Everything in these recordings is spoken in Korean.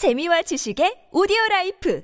재미와 지식의 오디오 life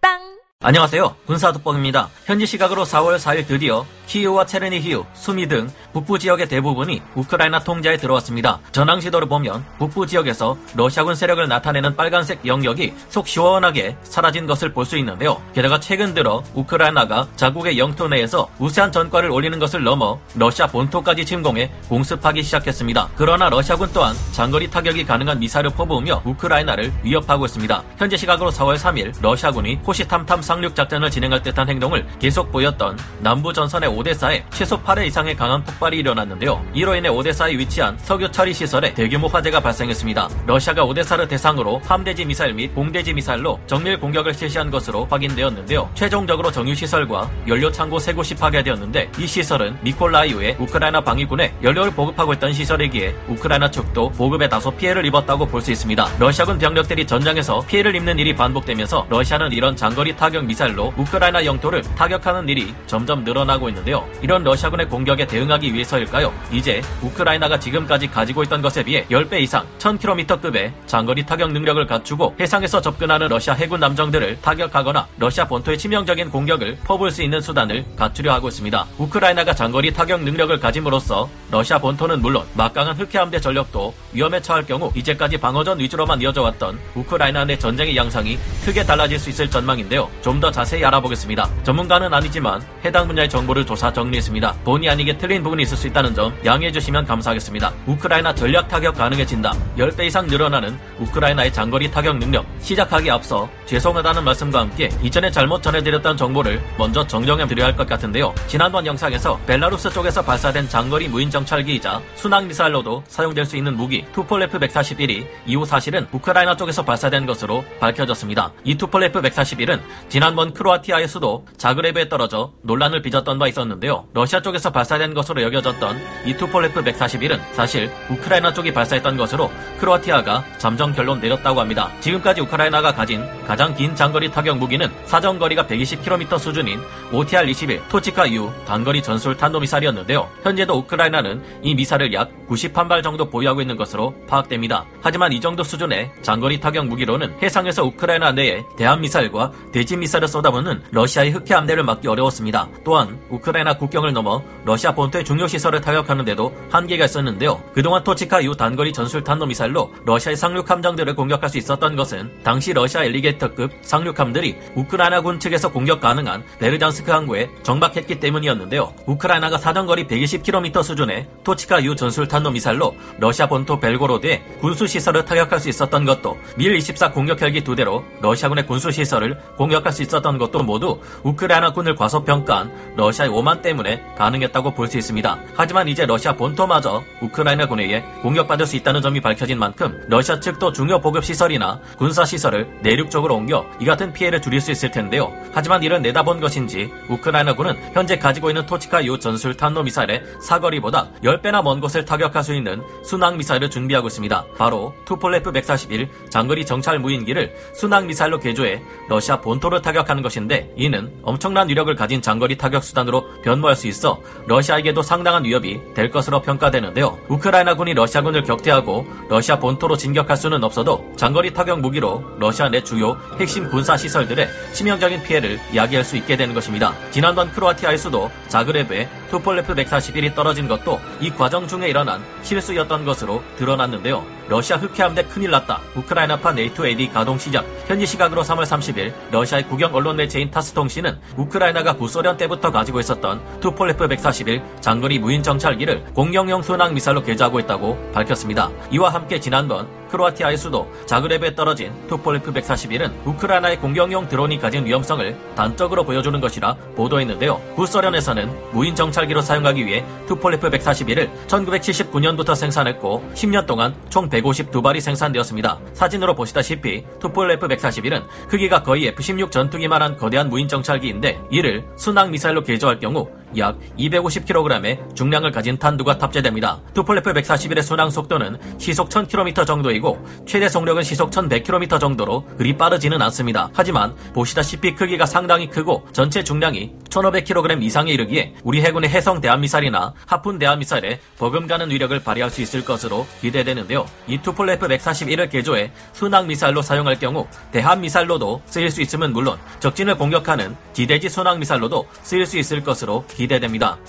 팟빵 안녕하세요. 군사도뻥입니다. 현지 시각으로 4월 4일 드디어 키이우와 체르니히우, 수미 등 북부 지역의 대부분이 우크라이나 통제에 들어왔습니다. 전황 지도를 보면 북부 지역에서 러시아군 세력을 나타내는 빨간색 영역이 속 시원하게 사라진 것을 볼 수 있는데요. 게다가 최근 들어 우크라이나가 자국의 영토 내에서 우세한 전과를 올리는 것을 넘어 러시아 본토까지 침공해 공습하기 시작했습니다. 그러나 러시아군 또한 장거리 타격이 가능한 미사일을 퍼부으며 우크라이나를 위협하고 있습니다. 현재 시각으로 4월 3일 러시아군이 호시탐탐 상륙 작전을 진행할 듯한 행동을 계속 보였던 남부 전선의 오데사에 최소 8회 이상의 강한 폭발이 일어났는데요. 이로 인해 오데사에 위치한 석유 처리 시설에 대규모 화재가 발생했습니다. 러시아가 오데사를 대상으로 함대지 미사일 및 공대지 미사일로 정밀 공격을 실시한 것으로 확인되었는데요. 최종적으로 정유 시설과 연료 창고 세 곳이 파괴되었는데 이 시설은 미콜라이우의 우크라이나 방위군에 연료를 보급하고 있던 시설이기에 우크라이나 측도 보급에 다소 피해를 입었다고 볼 수 있습니다. 러시아군 병력들이 전장에서 피해를 입는 일이 반복되면서 러시아는 이런 장거리 타격 미사일로 우크라이나 영토를 타격하는 일이 점점 늘어나고 있는데 요. 이런 러시아군의 공격에 대응하기 위해서일까요? 이제 우크라이나가 지금까지 가지고 있던 것에 비해 10배 이상 1000km급의 장거리 타격 능력을 갖추고 해상에서 접근하는 러시아 해군 함정들을 타격하거나 러시아 본토의 치명적인 공격을 퍼부을 수 있는 수단을 갖추려 하고 있습니다. 우크라이나가 장거리 타격 능력을 가짐으로써 러시아 본토는 물론 막강한 흑해함대 전력도 위험에 처할 경우 이제까지 방어전 위주로만 이어져 왔던 우크라이나 내 전쟁의 양상이 크게 달라질 수 있을 전망인데요. 좀 더 자세히 알아보겠습니다. 전문가는 아니지만 해당 분야의 정보를 조사 정리했습니다. 본의 아니게 틀린 부분이 있을 수 있다는 점 양해해 주시면 감사하겠습니다. 우크라이나 전략 타격 가능해진다. 10배 이상 늘어나는 우크라이나의 장거리 타격 능력. 시작하기 앞서 죄송하다는 말씀과 함께 이전에 잘못 전해드렸던 정보를 먼저 정정해 드려야 할 것 같은데요. 지난번 영상에서 벨라루스 쪽에서 발사된 장거리 무인 정찰기이자 순항 미사일로도 사용될 수 있는 무기 투폴레프 141이 이후 사실은 우크라이나 쪽에서 발사된 것으로 밝혀졌습니다. 이 투폴레프 141은 지난번 크로아티아의 수도 자그레브에 떨어져 논란을 빚었던 바 있었 는데요. 러시아 쪽에서 발사된 것으로 여겨졌던 이 투폴레프 141은 사실 우크라이나 쪽이 발사했던 것으로 크로아티아가 잠정 결론 내렸다고 합니다. 지금까지 우크라이나가 가진 가장 긴 장거리 타격 무기는 사정거리가 120km 수준인 OTR-21 토치카 U 단거리 전술 탄도미사일이었는데요. 현재도 우크라이나는 이 미사일을 약 91발 정도 보유하고 있는 것으로 파악됩니다. 하지만 이 정도 수준의 장거리 타격 무기로는 해상에서 우크라이나 내에 대함미사일과 대지 미사일을 쏟아부는 러시아의 흑해 함대를 막기 어려웠습니다. 또한 우크라이나 국경을 넘어 러시아 본토의 중요 시설을 타격하는데도 한계가 있었는데요. 그동안 토치카 유 단거리 전술 탄도 미사일로 러시아의 상륙 함정들을 공격할 수 있었던 것은 당시 러시아 엘리게이터급 상륙함들이 우크라이나 군 측에서 공격 가능한 베르댠스크 항구에 정박했기 때문이었는데요. 우크라이나가 사정거리 120km 수준의 토치카 유 전술 탄도 미사일로 러시아 본토 벨고로드의 군수 시설을 타격할 수 있었던 것도 밀24 공격 헬기 두 대로 러시아군의 군수 시설을 공격할 수 있었던 것도 모두 우크라이나 군을 과소평가한 러시아의 오만 때문에 가능했다고 볼 수 있습니다. 하지만 이제 러시아 본토마저 우크라이나군에 의해 공격받을 수 있다는 점이 밝혀진 만큼 러시아 측도 중요 보급 시설이나 군사 시설을 내륙 쪽으로 옮겨 이 같은 피해를 줄일 수 있을 텐데요. 하지만 이를 내다본 것인지 우크라이나군은 현재 가지고 있는 토치카 유 전술 탄도 미사일의 사거리보다 10배나 먼 곳을 타격할 수 있는 순항 미사일을 준비하고 있습니다. 바로 투폴레프 141 장거리 정찰 무인기를 순항 미사일로 개조해 러시아 본토를 타격하는 것인데 이는 엄청난 위력을 가진 장거리 타격 수단으로 변모할 수 있어 러시아에게도 상당한 위협이 될 것으로 평가되는데요. 우크라이나군이 러시아군을 격퇴하고 러시아 본토로 진격할 수는 없어도 장거리 타격 무기로 러시아 내 주요 핵심 군사 시설들에 치명적인 피해를 야기할 수 있게 되는 것입니다. 지난번 크로아티아의 수도 자그레브에 투폴레프 141이 떨어진 것도 이 과정 중에 일어난 실수였던 것으로 드러났는데요. 러시아 흑해함대 큰일 났다. 우크라이나판 A2AD 가동 시작. 현지 시각으로 3월 30일 러시아의 국영 언론 매체인 타스 통신은 우크라이나가 구소련 때부터 가지고 있었던 투폴레프 141 장거리 무인 정찰기를 공격용 순항 미사일로 개조하고 있다고 밝혔습니다. 이와 함께 지난번 크로아티아의 수도 자그레브에 떨어진 투폴레프 141은 우크라이나의 공격용 드론이 가진 위험성을 단적으로 보여주는 것이라 보도했는데요. 구소련에서는 무인 정찰기로 사용하기 위해 투폴레프 141을 1979년부터 생산했고 10년 동안 총 152발이 생산되었습니다. 사진으로 보시다시피 투폴레프 141은 크기가 거의 F-16 전투기만한 거대한 무인 정찰기인데 이를 순항 미사일로 개조할 경우 약 250kg의 중량을 가진 탄두가 탑재됩니다. 투폴레프 141의 순항 속도는 시속 1000km 정도이고 최대 속력은 시속 1100km 정도로 그리 빠르지는 않습니다. 하지만 보시다시피 크기가 상당히 크고 전체 중량이 1500kg 이상에 이르기에 우리 해군의 해성 대함미사일이나 하푼 대함미사일에 버금가는 위력을 발휘할 수 있을 것으로 기대되는데요. 이 투폴레프 141을 개조해 순항 미사일로 사용할 경우 대함 미사일로도 쓰일 수 있음은 물론 적진을 공격하는 지대지 순항 미사일로도 쓰일 수 있을 것으로 기대됩니다.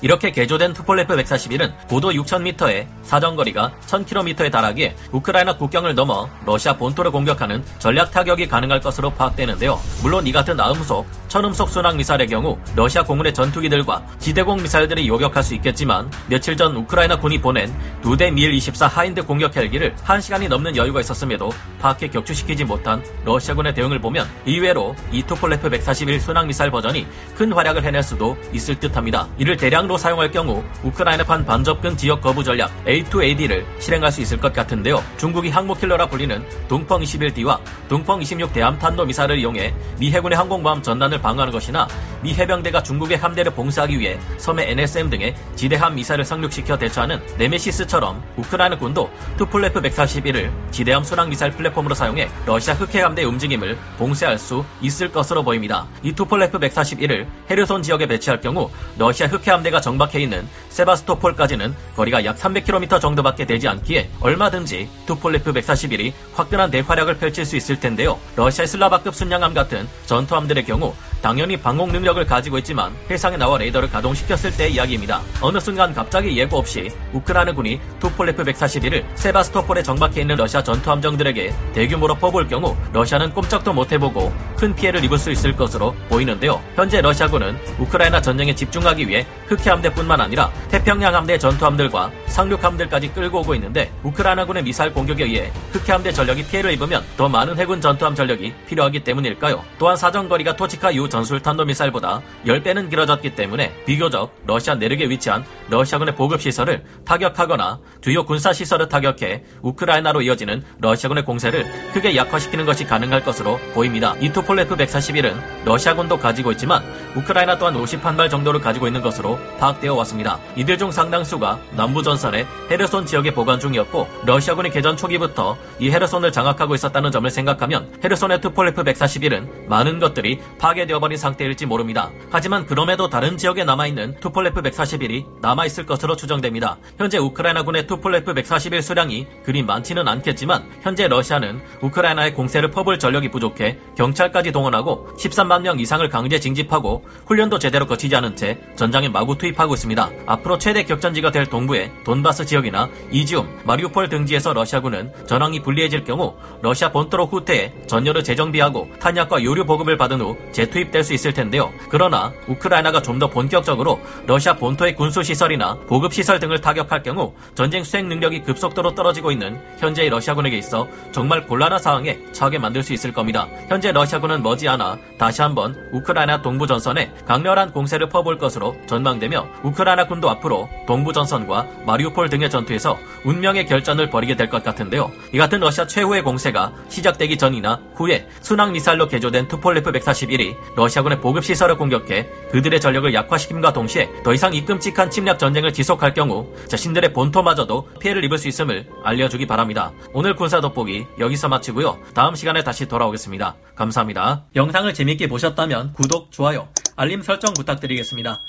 이렇게 개조된 투폴레프 141은 고도 6,000m에 사정거리가 1,000km에 달하기에 우크라이나 국경을 넘어 러시아 본토를 공격하는 전략 타격이 가능할 것으로 파악되는데요. 물론 이 같은 아음속, 천음속 순항 미사일의 경우 러시아 공군의 전투기들과 지대공 미사일들이 요격할 수 있겠지만 며칠 전 우크라이나 군이 보낸 두 대 밀24 하인드 공격 헬기를 1시간이 넘는 여유가 있었음에도 파악해 격추시키지 못한 러시아군의 대응을 보면 의외로 이 투폴레프 141 순항 미사일 버전이 큰 활약을 해낼 수도 있을 듯합니다. 이를 대량으로 사용할 경우 우크라이나판 반접근 지역 거부 전략 A2AD를 실행할 수 있을 것 같은데요. 중국이 항모 킬러라 불리는 동펑 21D와 동펑 26 대함 탄도 미사일을 이용해 미 해군의 항공모함 전단을 방어하는 것이나 미 해병대가 중국의 함대를 봉쇄하기 위해 섬에 NSM 등의 지대함 미사일을 상륙시켜 대처하는 네메시스처럼 우크라이나 군도 투폴레프 141을 지대함 순항 미사일 플랫폼으로 사용해 러시아 흑해 함대의 움직임을 봉쇄할 수 있을 것으로 보입니다. 이 투폴레프 141을 헤르손 지역에 배치할 경우 러시아 흑해 함대가 정박해 있는 세바스토폴까지는 거리가 약 300km 정도밖에 되지 않기에 얼마든지 투폴레프 141이 화끈한 대활약을 펼칠 수 있을 텐데요. 러시아의 슬라바급 순양함 같은 전투함들의 경우 당연히 방공 능력을 가지고 있지만 해상에 나와 레이더를 가동시켰을 때의 이야기입니다. 어느 순간 갑자기 예고 없이 우크라이나 군이 투폴레프 141을 세바스토폴에 정박해 있는 러시아 전투함정들에게 대규모로 퍼부을 경우 러시아는 꼼짝도 못해보고 큰 피해를 입을 수 있을 것으로 보이는데요. 현재 러시아군은 우크라이나 전쟁에 집중하기 위해 흑해 함대뿐만 아니라 태평양 함대 전투함들과 상륙 함들까지 끌고 오고 있는데 우크라이나군의 미사일 공격에 의해 흑해 함대 전력이 피해를 입으면 더 많은 해군 전투함 전력이 필요하기 때문일까요? 또한 사정거리가 토치카 유 전술 탄도 미사일보다 10배는 길어졌기 때문에 비교적 러시아 내륙에 위치한 러시아군의 보급시설을 타격하거나 주요 군사시설을 타격해 우크라이나로 이어지는 러시아군의 공세를 크게 약화시키는 것이 가능할 것으로 보입니다. 이 투폴레프 141은 러시아군도 가지고 있지만 우크라이나 또한 51발 정도를 가지고 있는 것으로 파악되어 왔습니다. 이들 중 상당수가 남부전선의 헤르손 지역에 보관 중이었고 러시아군이 개전 초기부터 이 헤르손을 장악하고 있었다는 점을 생각하면 헤르손의 투폴레프 141은 많은 것들이 파괴되어 버린 상태일지 모릅니다. 하지만 그럼에도 다른 지역에 남아있는 투폴레프 141이 남아있을 것으로 추정됩니다. 현재 우크라이나군의 투폴레프 141 수량이 그리 많지는 않겠지만 현재 러시아는 우크라이나의 공세를 퍼부을 전력이 부족해 경찰까지 동원하고 13만 명 이상을 강제 징집하고 훈련도 제대로 거치지 않은 채 전장에 마구 투입하고 있습니다. 앞으로 최대 격전지가 될 동부의 돈바스 지역이나 이지움, 마리우폴 등지에서 러시아군은 전황이 불리해질 경우 러시아 본토로 후퇴해 전열을 재정비하고 탄약과 요류 보급을 받은 후 재투입 될 수 있을 텐데요. 그러나 우크라이나가 좀 더 본격적으로 러시아 본토의 군수 시설이나 보급 시설 등을 타격할 경우 전쟁 수행 능력이 급속도로 떨어지고 있는 현재의 러시아군에게 있어 정말 곤란한 상황에 처하게 만들 수 있을 겁니다. 현재 러시아군은 머지않아 다시 한번 우크라이나 동부 전선에 강렬한 공세를 퍼볼 것으로 전망되며 우크라이나 군도 앞으로 동부 전선과 마리우폴 등의 전투에서 운명의 결전을 벌이게 될 것 같은데요. 이 같은 러시아 최후의 공세가 시작되기 전이나 후에 순항 미사일로 개조된 투폴레프 141이 러시아군의 보급 시설을 공격해 그들의 전력을 약화시킴과 동시에 더 이상 이 끔찍한 침략 전쟁을 지속할 경우 자신들의 본토마저도 피해를 입을 수 있음을 알려주기 바랍니다. 오늘 군사 돋보기 여기서 마치고요. 다음 시간에 다시 돌아오겠습니다. 감사합니다. 영상을 재밌게 보셨다면 구독, 좋아요, 알림 설정 부탁드리겠습니다.